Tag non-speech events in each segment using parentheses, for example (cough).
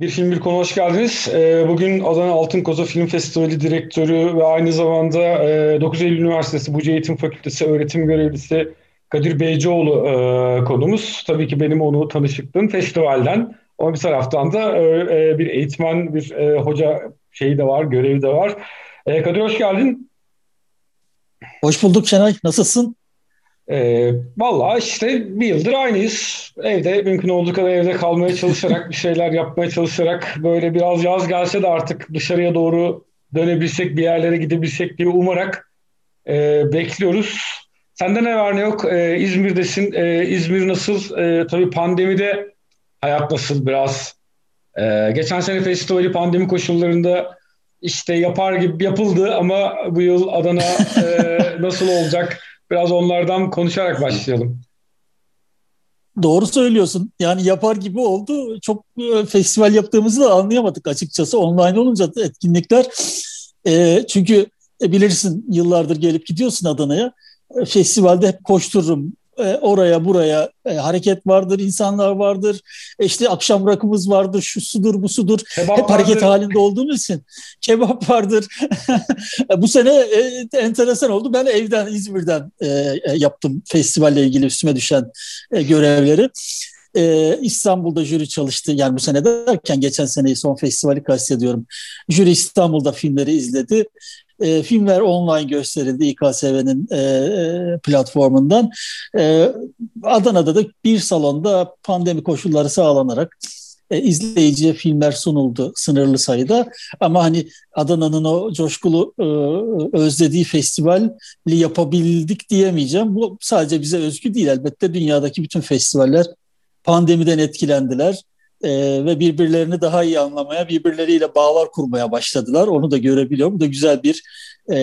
Bir film bir konu hoş geldiniz. Ee, Bugün Adana Altın Koza Film Festivali direktörü ve aynı zamanda e, 9 Eylül Üniversitesi Buca Eğitim Fakültesi öğretim görevlisi Kadir Beycioğlu e, konumuz. Tabii ki benim onu tanışıklığım festivalden. Ama bir taraftan da e, e, bir eğitmen, bir e, hoca şeyi de var, görevi de var. E, Kadir hoş geldin. Hoş bulduk Şenay. Nasılsın? E, vallahi işte bir yıldır aynıyız. Evde mümkün olduğu kadar evde kalmaya çalışarak, bir şeyler yapmaya çalışarak böyle biraz yaz gelse de artık dışarıya doğru dönebilsek, bir yerlere gidebilsek diye umarak e, bekliyoruz. Sende ne var ne yok? E, İzmir'desin. E, İzmir nasıl? E, tabii pandemide hayat nasıl biraz? E, geçen sene festivali pandemi koşullarında işte yapar gibi yapıldı ama bu yıl Adana e, (laughs) nasıl olacak? Biraz onlardan konuşarak başlayalım. Doğru söylüyorsun. Yani yapar gibi oldu. Çok e, festival yaptığımızı da anlayamadık açıkçası. Online olunca da etkinlikler. E, çünkü e, bilirsin yıllardır gelip gidiyorsun Adana'ya. E, festivalde hep koştururum e, oraya buraya e, hareket vardır, insanlar vardır. E, işte akşam rakımız vardır, şu sudur, bu sudur. Kebap Hep hareket halinde olduğumuz için (laughs) kebap vardır. (laughs) bu sene e, enteresan oldu. Ben evden, İzmir'den e, e, yaptım festivalle ilgili üstüme düşen e, görevleri. Ee, İstanbul'da jüri çalıştı. Yani bu sene derken geçen seneyi son festivali kastediyorum. Jüri İstanbul'da filmleri izledi. E, filmler online gösterildi İKSV'nin e, e, platformundan. E, Adana'da da bir salonda pandemi koşulları sağlanarak e, izleyiciye filmler sunuldu sınırlı sayıda. Ama hani Adana'nın o coşkulu e, özlediği festivali yapabildik diyemeyeceğim. Bu sadece bize özgü değil elbette dünyadaki bütün festivaller pandemiden etkilendiler e, ve birbirlerini daha iyi anlamaya, birbirleriyle bağlar kurmaya başladılar. Onu da görebiliyorum. Bu da güzel bir e,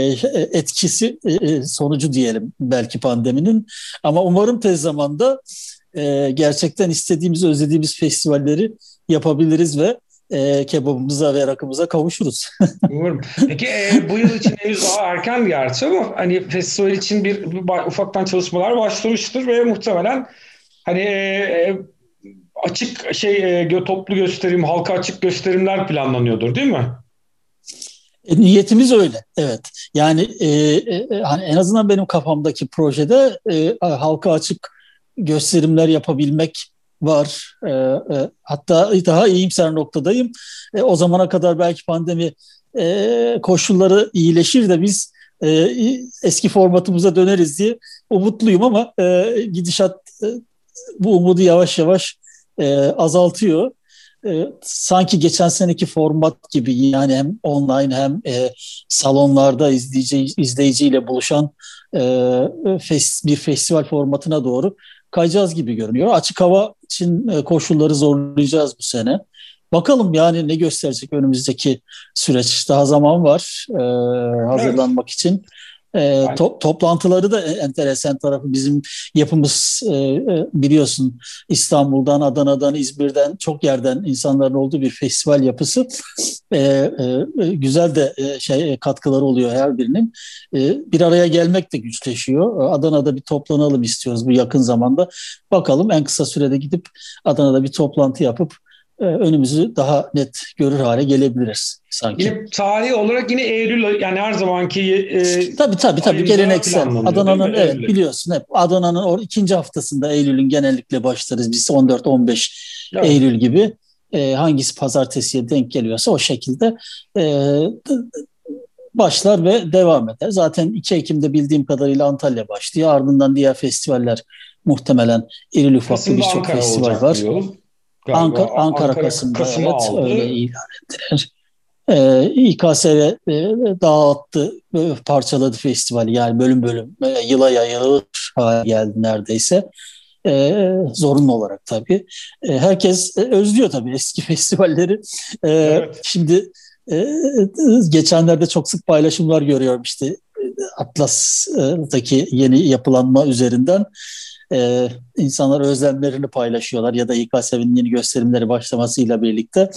etkisi e, e, sonucu diyelim belki pandeminin. Ama umarım tez zamanda e, gerçekten istediğimiz, özlediğimiz festivalleri yapabiliriz ve e, kebabımıza ve rakımıza kavuşuruz. (laughs) Umarım. Peki e, bu yıl için henüz daha erken gerçi ama hani festival için bir, bir ufaktan çalışmalar başlamıştır ve muhtemelen hani e, açık şey e, toplu gösterim, halka açık gösterimler planlanıyordur değil mi? E, niyetimiz öyle, evet. Yani e, e, hani en azından benim kafamdaki projede e, halka açık gösterimler yapabilmek var. E, e, hatta daha iyimser noktadayım. E, o zamana kadar belki pandemi e, koşulları iyileşir de biz e, eski formatımıza döneriz diye umutluyum ama e, gidişat e, bu umudu yavaş yavaş e, azaltıyor. E, sanki geçen seneki format gibi yani hem online hem e, salonlarda izleyici izleyiciyle buluşan e, fes, bir festival formatına doğru kayacağız gibi görünüyor. Açık hava için e, koşulları zorlayacağız bu sene. Bakalım yani ne gösterecek önümüzdeki süreç. Daha zaman var e, hazırlanmak evet. için. E, to, toplantıları da enteresan tarafı bizim yapımız e, e, biliyorsun İstanbul'dan, Adana'dan, İzmir'den çok yerden insanların olduğu bir festival yapısı. E, e, güzel de e, şey katkıları oluyor her birinin. E, bir araya gelmek de güçleşiyor. Adana'da bir toplanalım istiyoruz bu yakın zamanda. Bakalım en kısa sürede gidip Adana'da bir toplantı yapıp e, önümüzü daha net görür hale gelebiliriz sanki. Yine tarihi olarak yine Eylül yani her zamanki e, tabii tabii tabii geleneksel. Adana'nın evet biliyorsun hep Adana'nın o ikinci haftasında Eylül'ün genellikle başlarız biz 14-15 evet. Eylül gibi. E, hangisi pazartesiye denk geliyorsa o şekilde e, başlar ve devam eder. Zaten 2 Ekim'de bildiğim kadarıyla Antalya başlıyor. Ardından diğer festivaller muhtemelen irili ufaklı birçok festival var. Diyorum. Ankara, Ankara, Ankara Kasım'da Kasım evet aldı. öyle ilan ettiler. (laughs) Ee, İKSV e, dağıttı, e, parçaladı festivali yani bölüm bölüm e, yıla yayılır hale geldi neredeyse. E, zorunlu olarak tabii. E, herkes e, özlüyor tabii eski (laughs) festivalleri. E, evet. Şimdi e, geçenlerde çok sık paylaşımlar görüyorum işte Atlas'taki yeni yapılanma üzerinden e, insanlar özlemlerini paylaşıyorlar ya da İKSV'nin yeni gösterimleri başlamasıyla birlikte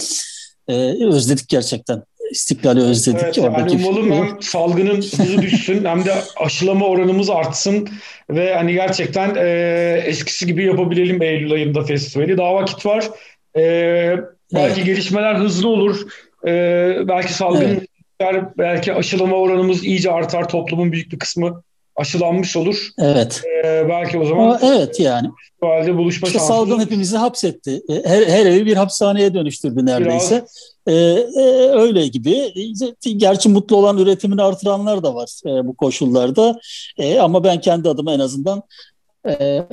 e, özledik gerçekten. İstiklali özledik. Evet, Oradaki... yani umalım hem salgının hızı düşsün hem de aşılama oranımız artsın ve hani gerçekten e, eskisi gibi yapabilelim Eylül ayında festivali. Daha vakit var. E, Belki evet. gelişmeler hızlı olur. Ee, belki salgın evet. belki aşılama oranımız iyice artar. Toplumun büyük bir kısmı aşılanmış olur. Evet. Ee, belki o zaman Ama evet yani. Halde buluşma işte salgın hepimizi hapsetti. Her, her evi bir hapishaneye dönüştürdü neredeyse. Biraz... Ee, e, öyle gibi. Gerçi mutlu olan üretimini artıranlar da var e, bu koşullarda. E, ama ben kendi adıma en azından e,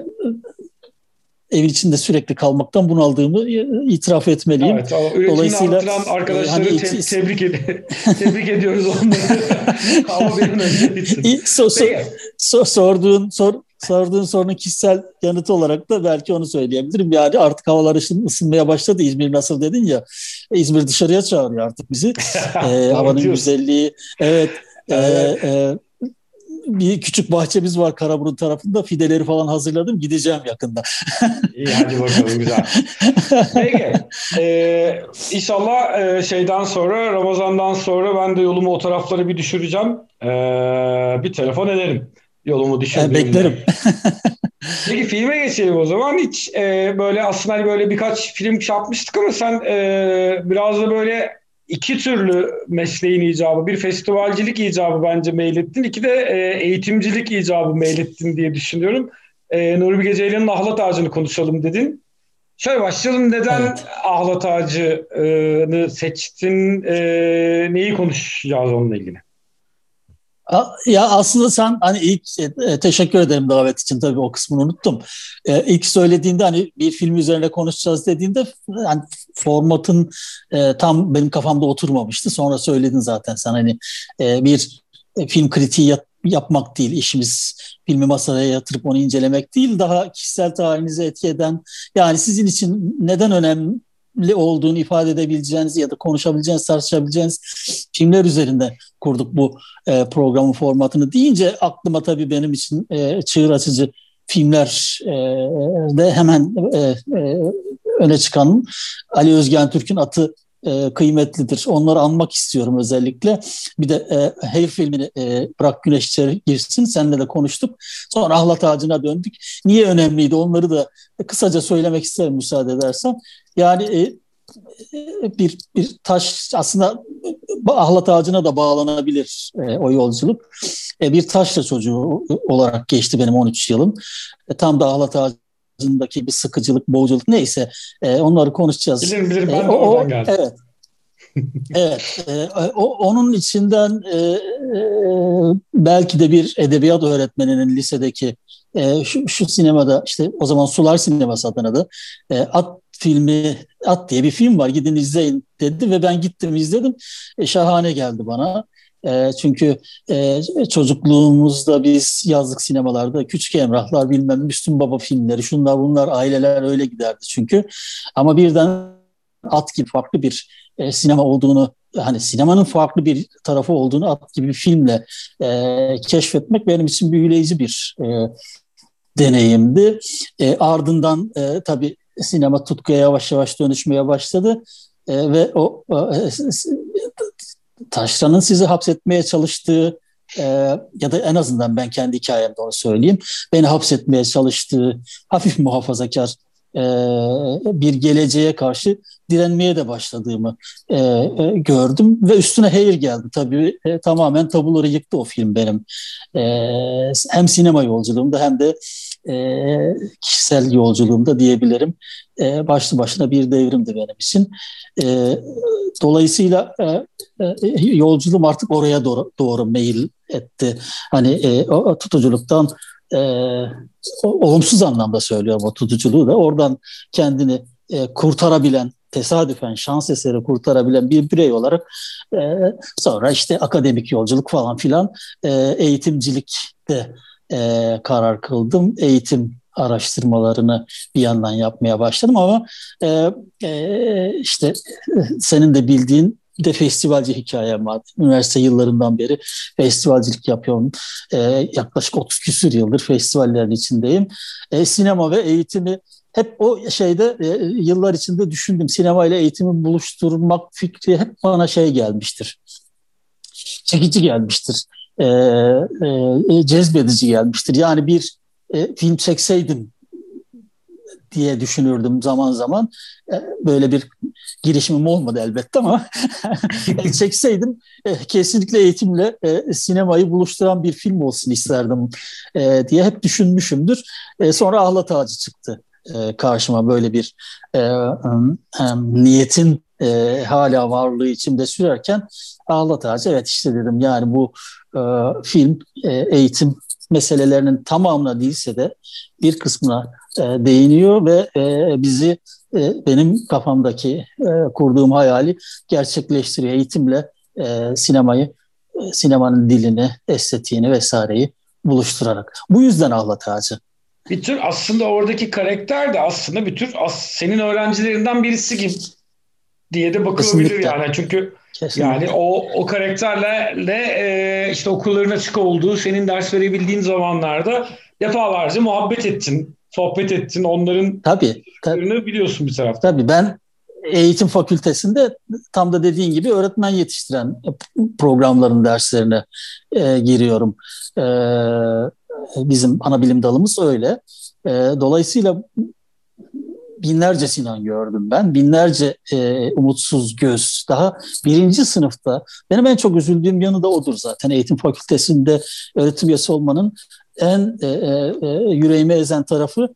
evin içinde sürekli kalmaktan bunaldığımı itiraf etmeliyim. Evet, Dolayısıyla arkadaşları hani, te- tebrik, ed- (laughs) tebrik ediyoruz onları. Ama benim so, so, so, sorduğun sor, sorduğun sorunun kişisel yanıtı olarak da belki onu söyleyebilirim. Yani artık havalar ısınmaya başladı. İzmir nasıl dedin ya. İzmir dışarıya çağırıyor artık bizi. ee, (laughs) havanın güzelliği. Evet. evet. E, e, bir küçük bahçemiz var Karaburun tarafında. Fideleri falan hazırladım. Gideceğim yakında. İyi hadi bakalım güzel. Peki. Ee, inşallah e, şeyden sonra Ramazan'dan sonra ben de yolumu o taraflara bir düşüreceğim. Ee, bir telefon ederim. Yolumu düşürdüğümde. beklerim. (laughs) Peki filme geçelim o zaman. Hiç e, böyle aslında böyle birkaç film yapmıştık ama sen e, biraz da böyle iki türlü mesleğin icabı. Bir festivalcilik icabı bence meylettin. İki de e, eğitimcilik icabı meylettin diye düşünüyorum. E, Nuri Bilge Ceylan'ın ahlat ağacını konuşalım dedin. Şöyle başlayalım. Neden evet. ahlat ağacını seçtin? E, neyi konuşacağız onunla ilgili? Ya aslında sen hani ilk e, teşekkür ederim davet için tabii o kısmını unuttum. E, ilk söylediğinde hani bir film üzerine konuşacağız dediğinde hani formatın e, tam benim kafamda oturmamıştı. Sonra söyledin zaten sen hani e, bir e, film kritiği yap, yapmak değil işimiz filmi masaya yatırıp onu incelemek değil daha kişisel tarihinize etki eden yani sizin için neden önemli olduğunu ifade edebileceğiniz ya da konuşabileceğiniz, tartışabileceğiniz filmler üzerinde kurduk bu e, programın formatını deyince aklıma tabii benim için e, çığır açıcı filmler e, de hemen e, e, öne çıkan Ali Özgen Türk'ün atı e, kıymetlidir. Onları anmak istiyorum özellikle. Bir de e, Hayır filmini e, Bırak Güneş içeri girsin. Seninle de konuştuk. Sonra Ahlat Ağacı'na döndük. Niye önemliydi onları da kısaca söylemek isterim müsaade edersen. Yani e, bir bir taş aslında ahlat ağacına da bağlanabilir e, o yolculuk. E, bir taşla çocuğu olarak geçti benim 13 yılım. E, tam da ahlat ağacındaki bir sıkıcılık, boğuculuk neyse e, onları konuşacağız. Bilirim bilirim ben e, o, oradan geldim. Evet. (laughs) evet, e, o, onun içinden e, e, belki de bir edebiyat öğretmeninin lisedeki e, şu, şu sinemada işte o zaman Sular Sineması adına da e, at filmi At diye bir film var gidin izleyin dedi ve ben gittim izledim. E, şahane geldi bana. E, çünkü e, çocukluğumuzda biz yazlık sinemalarda Küçük Emrahlar bilmem Müslüm Baba filmleri şunlar bunlar aileler öyle giderdi çünkü. Ama birden At gibi farklı bir e, sinema olduğunu hani sinemanın farklı bir tarafı olduğunu At gibi bir filmle e, keşfetmek benim için büyüleyici bir e, deneyimdi. E, ardından e, tabii sinema tutkuya yavaş yavaş dönüşmeye başladı. E, ve o e, Taşra'nın sizi hapsetmeye çalıştığı e, ya da en azından ben kendi hikayemde onu söyleyeyim. Beni hapsetmeye çalıştığı hafif muhafazakar e, bir geleceğe karşı direnmeye de başladığımı e, e, gördüm ve üstüne hayır geldi tabii e, tamamen tabuları yıktı o film benim e, hem sinema yolculuğumda hem de e, kişisel yolculuğumda diyebilirim. E, başlı başına bir devrimdi benim için. E, dolayısıyla e, e, yolculuğum artık oraya doğru, doğru meyil etti. Hani e, o tutuculuktan e, olumsuz anlamda söylüyorum o tutuculuğu da oradan kendini e, kurtarabilen tesadüfen şans eseri kurtarabilen bir birey olarak e, sonra işte akademik yolculuk falan filan e, eğitimcilik de e, karar kıldım. Eğitim araştırmalarını bir yandan yapmaya başladım ama e, e, işte senin de bildiğin de festivalci hikayem var. Üniversite yıllarından beri festivalcilik yapıyorum. E, yaklaşık 30 küsür yıldır festivallerin içindeyim. E, sinema ve eğitimi hep o şeyde e, yıllar içinde düşündüm. Sinema ile eğitimi buluşturmak fikri hep bana şey gelmiştir. Çekici gelmiştir e, e, cezbedici gelmiştir. Yani bir e, film çekseydim diye düşünürdüm zaman zaman. E, böyle bir girişimim olmadı elbette ama (laughs) çekseydim e, kesinlikle eğitimle e, sinemayı buluşturan bir film olsun isterdim diye hep düşünmüşümdür. Sonra Ahlat Ağacı çıktı karşıma böyle bir niyetin hala varlığı içimde sürerken Ağlat Ağacı evet işte dedim yani bu film eğitim meselelerinin tamamına değilse de bir kısmına e, değiniyor ve e, bizi e, benim kafamdaki e, kurduğum hayali gerçekleştiriyor. Eğitimle e, sinemayı, e, sinemanın dilini, estetiğini vesaireyi buluşturarak. Bu yüzden Ahlat Ağacı. Bir tür aslında oradaki karakter de aslında bir tür as, senin öğrencilerinden birisi gibi diye de bakılabilir Kesinlikle. yani. Çünkü Kesinlikle. yani o o karakterle e, işte okulların açık olduğu, senin ders verebildiğin zamanlarda defalarca muhabbet ettin, sohbet ettin. Onların tabii, tabii. biliyorsun bir tarafta. Tabii ben eğitim fakültesinde tam da dediğin gibi öğretmen yetiştiren programların derslerine e, giriyorum. E, bizim ana bilim dalımız öyle. E, dolayısıyla binlerce Sinan gördüm ben. Binlerce e, umutsuz göz. Daha birinci sınıfta. Benim en çok üzüldüğüm yanı da odur zaten. Eğitim fakültesinde öğretim üyesi olmanın en e, e, e yüreğime ezen tarafı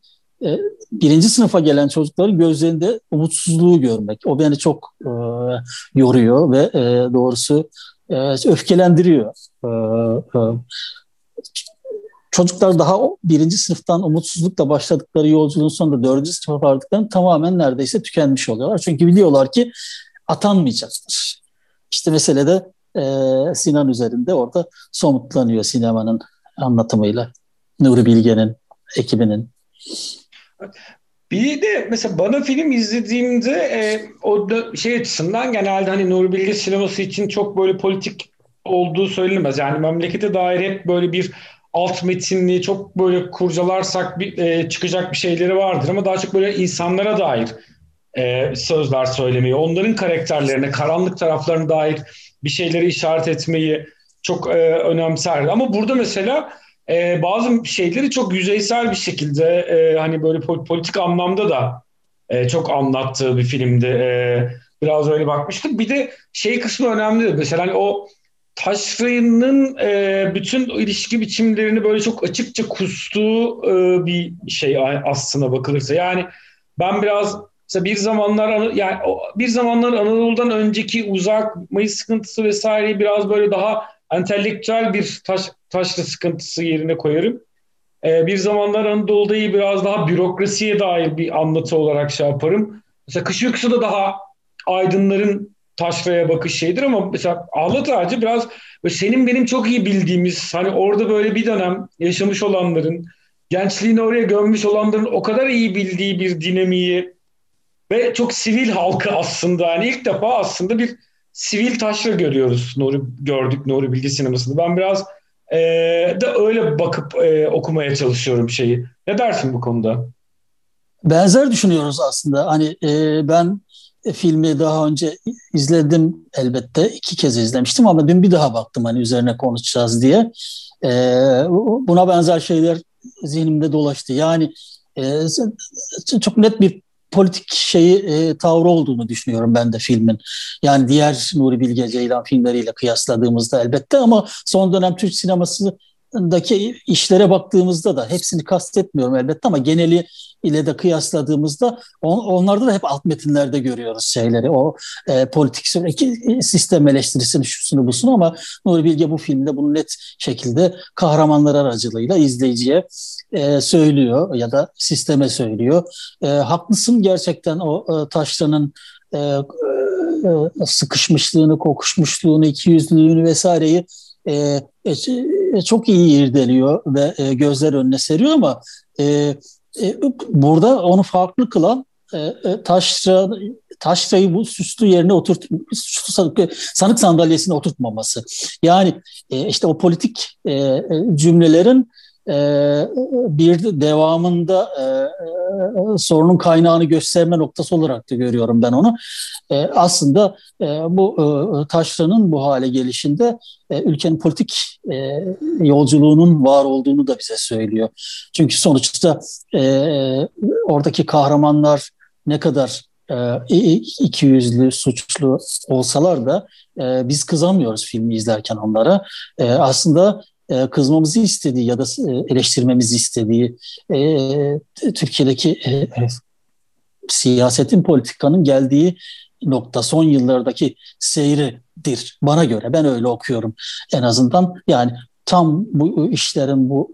e, birinci sınıfa gelen çocukların gözlerinde umutsuzluğu görmek. O beni çok e, yoruyor ve e, doğrusu e, öfkelendiriyor. E, e, çocuklar daha birinci sınıftan umutsuzlukla başladıkları yolculuğun sonunda dördüncü sınıfa vardıklarını tamamen neredeyse tükenmiş oluyorlar. Çünkü biliyorlar ki atanmayacaklar. İşte mesele de e, Sinan üzerinde orada somutlanıyor sinemanın anlatımıyla. Nuri Bilge'nin, ekibinin. Bir de mesela bana film izlediğimde e, o da şey açısından genelde hani Nuri Bilge sineması için çok böyle politik olduğu söylenemez. Yani memlekete dair hep böyle bir alt metinli çok böyle kurcalarsak bir, e, çıkacak bir şeyleri vardır ama daha çok böyle insanlara dair e, sözler söylemeyi, onların karakterlerine, karanlık taraflarına dair bir şeyleri işaret etmeyi çok e, önemser. Ama burada mesela e, bazı şeyleri çok yüzeysel bir şekilde e, hani böyle politik anlamda da e, çok anlattığı bir filmdi. E, biraz öyle bakmıştım. Bir de şey kısmı önemli. Mesela hani o Taşra'nın e, bütün ilişki biçimlerini böyle çok açıkça kustuğu e, bir şey aslına bakılırsa. Yani ben biraz mesela bir zamanlar yani bir zamanlar Anadolu'dan önceki uzak Mayıs sıkıntısı vesaireyi biraz böyle daha entelektüel bir taş, taşra sıkıntısı yerine koyarım. E, bir zamanlar Anadolu'dayı biraz daha bürokrasiye dair bir anlatı olarak şey yaparım. Mesela Kış Uykusu da daha aydınların taşraya bakış şeydir ama mesela Ağlat Ağacı biraz senin benim çok iyi bildiğimiz hani orada böyle bir dönem yaşamış olanların gençliğini oraya gömmüş olanların o kadar iyi bildiği bir dinamiği ve çok sivil halkı aslında yani ilk defa aslında bir sivil taşra görüyoruz Nuri gördük Nuri Bilgi Sineması'nda. Ben biraz e, de öyle bakıp e, okumaya çalışıyorum şeyi. Ne dersin bu konuda? Benzer düşünüyoruz aslında. Hani e, ben filmi daha önce izledim elbette. iki kez izlemiştim ama dün bir daha baktım hani üzerine konuşacağız diye. E, buna benzer şeyler zihnimde dolaştı. Yani e, çok net bir politik şeyi e, tavrı olduğunu düşünüyorum ben de filmin. Yani diğer Nuri Bilge Ceylan filmleriyle kıyasladığımızda elbette ama son dönem Türk sineması daki işlere baktığımızda da hepsini kastetmiyorum elbette ama geneli ile de kıyasladığımızda on, onlarda da hep alt metinlerde görüyoruz şeyleri. O e, politik sistem eleştirisini şusunu busunu ama Nuri Bilge bu filmde bunu net şekilde kahramanlar aracılığıyla izleyiciye e, söylüyor ya da sisteme söylüyor. E, haklısın gerçekten o e, Taşra'nın e, e, sıkışmışlığını, kokuşmuşluğunu, ikiyüzlülüğünü vesaireyi e, e, çok iyi irdeliyor ve e, gözler önüne seriyor ama e, e, burada onu farklı kılan e, e, taşra taşrayı bu süslü yerine oturt sanık, sandalyesine oturtmaması. Yani e, işte o politik e, e cümlelerin ee, bir devamında e, e, sorunun kaynağını gösterme noktası olarak da görüyorum ben onu. E, aslında bu taşranın bu hale gelişinde ülkenin politik yolculuğunun var olduğunu da bize söylüyor. Çünkü sonuçta oradaki kahramanlar ne kadar e, iki yüzlü, suçlu olsalar da e, biz kızamıyoruz filmi izlerken onlara. E, aslında e, kızmamızı istediği ya da e, eleştirmemizi istediği e, Türkiye'deki siyasetin, politikanın geldiği nokta son yıllardaki seyridir bana göre. Ben öyle okuyorum en azından. Yani tam bu işlerin bu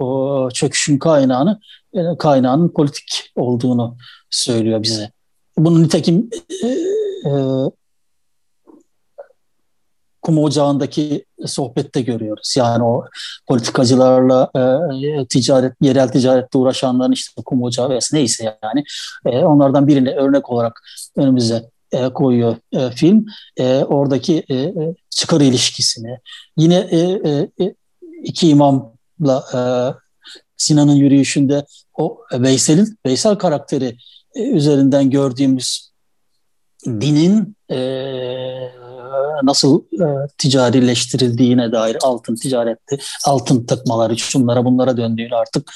çöküşün kaynağını kaynağının politik olduğunu söylüyor bize. Bunun nitekim e, kum ocağındaki sohbette görüyoruz. Yani o politikacılarla e, ticaret, yerel ticaretle uğraşanların işte kum ocağı vesaire neyse yani e, onlardan birini örnek olarak önümüze e, koyuyor e, film. E, oradaki e, e çıkar ilişkisini. Yine e, e, iki imamla e, Sinan'ın yürüyüşünde o Veysel'in Veysel karakteri e, üzerinden gördüğümüz dinin e, nasıl e, ticarileştirildiğine dair altın ticareti, altın takmaları, şunlara bunlara döndüğünü artık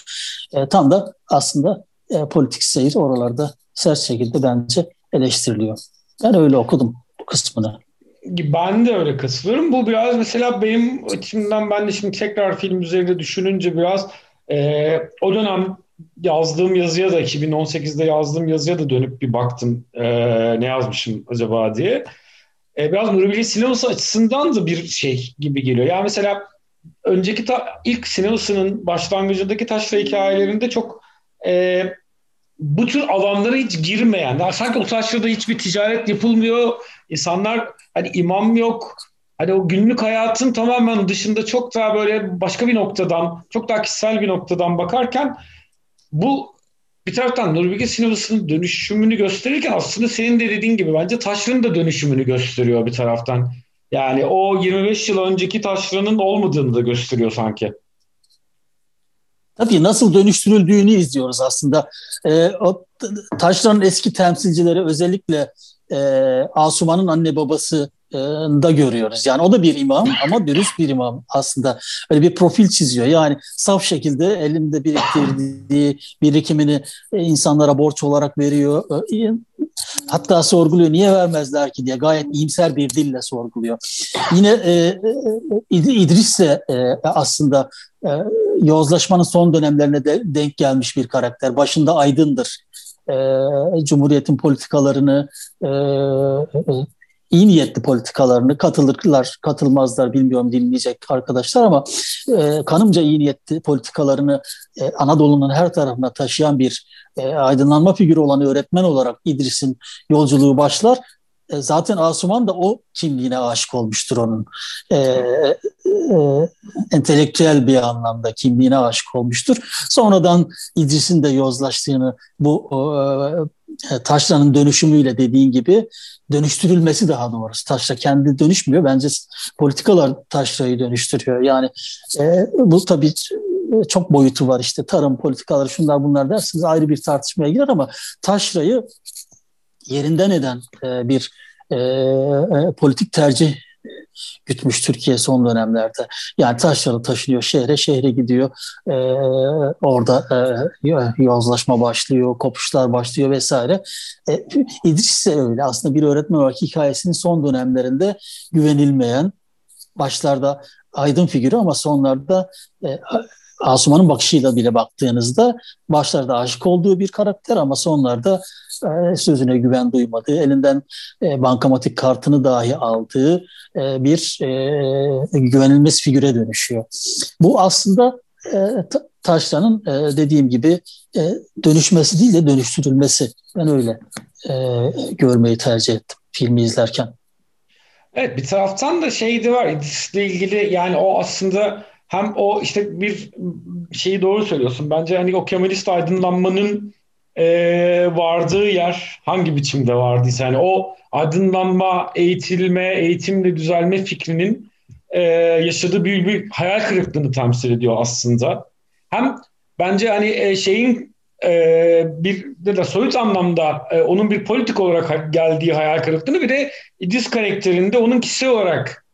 e, tam da aslında e, politik seyir oralarda sert şekilde bence eleştiriliyor. Ben öyle okudum bu kısmını. Ben de öyle katılıyorum. Bu biraz mesela benim açımdan ben de şimdi tekrar film üzerinde düşününce biraz e, o dönem yazdığım yazıya da 2018'de yazdığım yazıya da dönüp bir baktım e, ne yazmışım acaba diye. E, biraz Nuri Bilge Sineması açısından da bir şey gibi geliyor. Yani mesela önceki ta, ilk sinemasının başlangıcındaki taşra hikayelerinde çok e, bu tür alanlara hiç girmeyen, daha sanki o taşrada hiçbir ticaret yapılmıyor. İnsanlar hani imam yok. Hani o günlük hayatın tamamen dışında çok daha böyle başka bir noktadan, çok daha kişisel bir noktadan bakarken bu bir taraftan Nuri Bilge Sineması'nın dönüşümünü gösterirken aslında senin de dediğin gibi bence taşrının da dönüşümünü gösteriyor bir taraftan. Yani o 25 yıl önceki taşranın olmadığını da gösteriyor sanki. Tabii nasıl dönüştürüldüğünü izliyoruz aslında. E, o taşranın eski temsilcileri özellikle e, Asuman'ın anne babası da görüyoruz. Yani o da bir imam (laughs) ama dürüst bir imam aslında. Öyle bir profil çiziyor. Yani saf şekilde elinde biriktirdiği birikimini insanlara borç olarak veriyor. Hatta sorguluyor niye vermezler ki diye gayet iyimser bir dille sorguluyor. Yine e, e İdris de e, aslında e, yozlaşmanın son dönemlerine de denk gelmiş bir karakter. Başında aydındır. E, Cumhuriyet'in politikalarını e, iyi niyetli politikalarını katılırlar, katılmazlar bilmiyorum dinleyecek arkadaşlar ama e, kanımca iyi niyetli politikalarını e, Anadolu'nun her tarafına taşıyan bir e, aydınlanma figürü olan öğretmen olarak İdris'in yolculuğu başlar. E, zaten Asuman da o kimliğine aşık olmuştur onun. E, e, entelektüel bir anlamda kimliğine aşık olmuştur. Sonradan İdris'in de yozlaştığını bu e, taşranın dönüşümüyle dediğin gibi dönüştürülmesi daha doğrusu. Taşra kendi dönüşmüyor. Bence politikalar taşrayı dönüştürüyor. Yani e, bu tabii çok boyutu var işte tarım politikaları şunlar bunlar dersiniz ayrı bir tartışmaya girer ama taşrayı yerinden eden e, bir e, e, politik tercih gütmüş Türkiye son dönemlerde. Yani taşları taşınıyor şehre, şehre gidiyor. E, orada e, yozlaşma başlıyor, kopuşlar başlıyor vesaire. E, İdris ise öyle. Aslında bir öğretmen olarak hikayesinin son dönemlerinde güvenilmeyen, başlarda aydın figürü ama sonlarda e, Asuman'ın bakışıyla bile baktığınızda başlarda aşık olduğu bir karakter ama sonlarda e, sözüne güven duymadığı, elinden e, bankamatik kartını dahi aldığı e, bir güvenilmez figüre dönüşüyor. Bu aslında e, Taşlan'ın e, dediğim gibi dönüşmesi değil de dönüştürülmesi. Ben öyle görmeyi tercih ettim filmi izlerken. Evet bir taraftan da şeydi var İdris'le ilgili yani o aslında hem o işte bir şeyi doğru söylüyorsun. Bence hani o Kemalist aydınlanmanın e, vardığı yer hangi biçimde vardıysa yani o aydınlanma, eğitilme, eğitimle düzelme fikrinin e, yaşadığı büyük bir hayal kırıklığını temsil ediyor aslında. Hem bence hani e, şeyin e, bir de soyut anlamda e, onun bir politik olarak geldiği hayal kırıklığını bir de İdris karakterinde onun kişisel olarak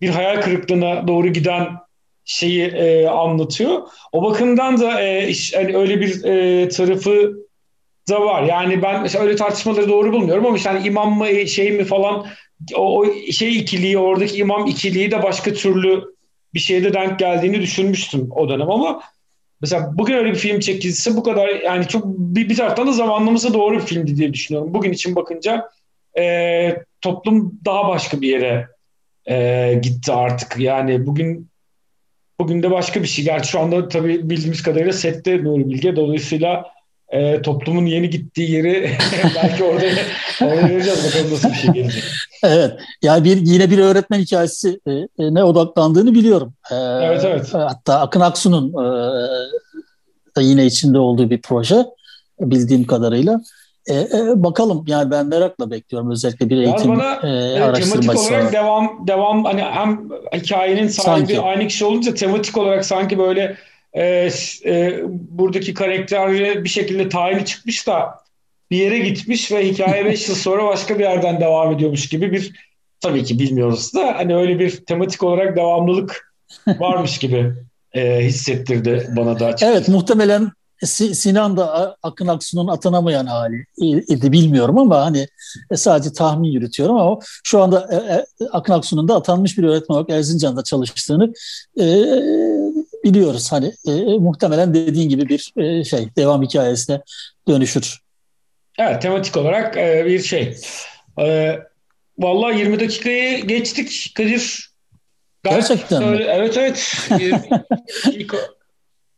bir hayal kırıklığına doğru giden şeyi e, anlatıyor. O bakımdan da e, iş, hani öyle bir e, tarafı da var. Yani ben öyle tartışmaları doğru bulmuyorum ama işte hani imam mı şey mi falan o, o şey ikiliği oradaki imam ikiliği de başka türlü bir şeyde denk geldiğini düşünmüştüm o dönem ama mesela bugün öyle bir film çekilse bu kadar yani çok bir, bir taraftan da zamanlaması doğru bir filmdi diye düşünüyorum. Bugün için bakınca e, toplum daha başka bir yere e, gitti artık. Yani bugün bugün de başka bir şey. Gerçi şu anda tabii bildiğimiz kadarıyla sette Nuri Bilge. Dolayısıyla e, toplumun yeni gittiği yeri (laughs) belki orada (laughs) vereceğiz bakalım nasıl bir şey gelecek. Evet. Yani bir yine bir öğretmen hikayesi e, e, ne odaklandığını biliyorum. E, evet evet. Hatta Akın Aksu'nun e, da yine içinde olduğu bir proje bildiğim kadarıyla. E, e, bakalım yani ben merakla bekliyorum özellikle bir eğitim bana, e, araştırmacısı tematik olarak devam devam hani hem hikayenin sahibi sanki. aynı kişi olunca tematik olarak sanki böyle e, e, buradaki karakter bir şekilde tayini çıkmış da bir yere gitmiş ve hikaye (laughs) 5 yıl sonra başka bir yerden devam ediyormuş gibi bir tabii ki bilmiyoruz da hani öyle bir tematik olarak devamlılık varmış gibi (laughs) e, hissettirdi bana da açıkçası. Evet muhtemelen Sinan da Akın Aksu'nun atanamayan hali idi bilmiyorum ama hani e, sadece tahmin yürütüyorum ama şu anda e, e, Akın Aksu'nun da atanmış bir öğretmen olarak Erzincan'da çalıştığını e, biliyoruz. Hani e, muhtemelen dediğin gibi bir e, şey devam hikayesine dönüşür. Evet tematik olarak e, bir şey. E, vallahi 20 dakikayı geçtik Kadir. Gerçekten söyle? Evet evet.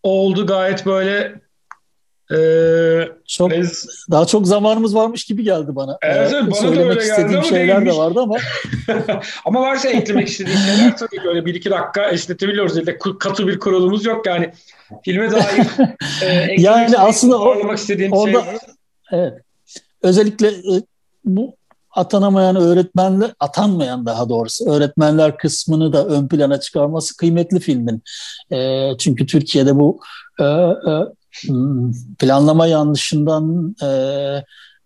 Oldu gayet böyle ee, çok ez... daha çok zamanımız varmış gibi geldi bana. Evet, evet bana Söylemek da öyle istediğim geldi şeyler değilmiş. de vardı ama. (laughs) ama varsa eklemek istediğim şeyler tabii ki öyle bir iki dakika esnetebiliyoruz. Yani katı bir kuralımız yok yani. Filme dair (laughs) e, yani aslında o, istediğim orada, şey Evet. Özellikle e, bu atanamayan öğretmenler, atanmayan daha doğrusu öğretmenler kısmını da ön plana çıkarması kıymetli filmin. E, çünkü Türkiye'de bu e, e, planlama yanlışından, e,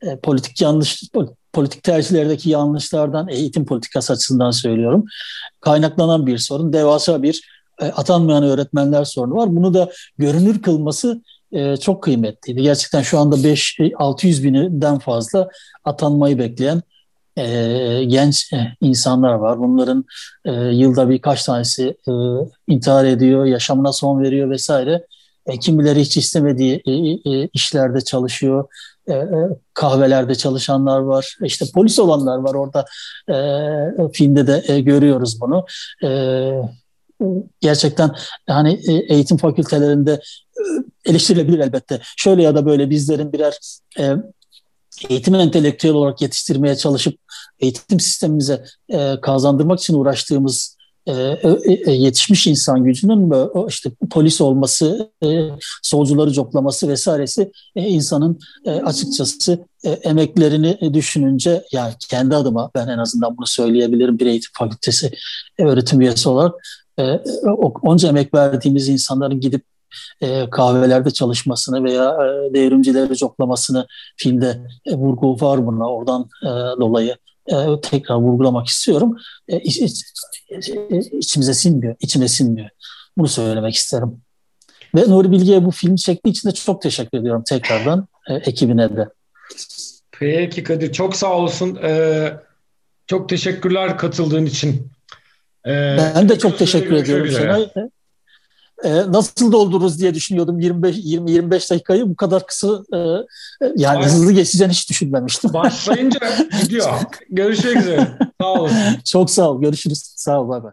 e, politik yanlış, politik tercihlerdeki yanlışlardan, eğitim politikası açısından söylüyorum, kaynaklanan bir sorun. Devasa bir e, atanmayan öğretmenler sorunu var. Bunu da görünür kılması e, çok kıymetliydi. Gerçekten şu anda 5-600 binden fazla atanmayı bekleyen e, genç e, insanlar var. Bunların e, yılda birkaç tanesi e, intihar ediyor, yaşamına son veriyor vesaire. E, kimileri hiç istemediği e, e, işlerde çalışıyor. E, e, kahvelerde çalışanlar var. İşte polis olanlar var orada. E, filmde de e, görüyoruz bunu. E, gerçekten hani e, eğitim fakültelerinde e, eleştirilebilir elbette. Şöyle ya da böyle bizlerin birer e, eğitim entelektüel olarak yetiştirmeye çalışıp eğitim sistemimize e, kazandırmak için uğraştığımız e, e, yetişmiş insan gücünün işte polis olması, e, solcuları coklaması vesairesi e, insanın e, açıkçası e, emeklerini düşününce yani kendi adıma ben en azından bunu söyleyebilirim bir eğitim fakültesi e, öğretim üyesi olarak e, onca emek verdiğimiz insanların gidip e, kahvelerde çalışmasını veya e, devrimcileri coklamasını filmde e, vurgu var buna. Oradan e, dolayı e, tekrar vurgulamak istiyorum. E, iç, iç, içimize sinmiyor, içime sinmiyor. Bunu söylemek isterim. Ve Nuri Bilge'ye bu filmi çektiği için de çok teşekkür ediyorum tekrardan e, ekibine de. Peki Kadir çok sağ olasın. Ee, çok teşekkürler katıldığın için. Ee, ben de çok teşekkür ediyorum sana. E, nasıl doldururuz diye düşünüyordum 25 20 25 dakikayı bu kadar kısa e, yani Baş... hızlı geçeceğini hiç düşünmemiştim. Başlayınca gidiyor. (laughs) Görüşmek üzere. Sağ olun. Çok sağ ol. Görüşürüz. Sağ ol. Bay bay.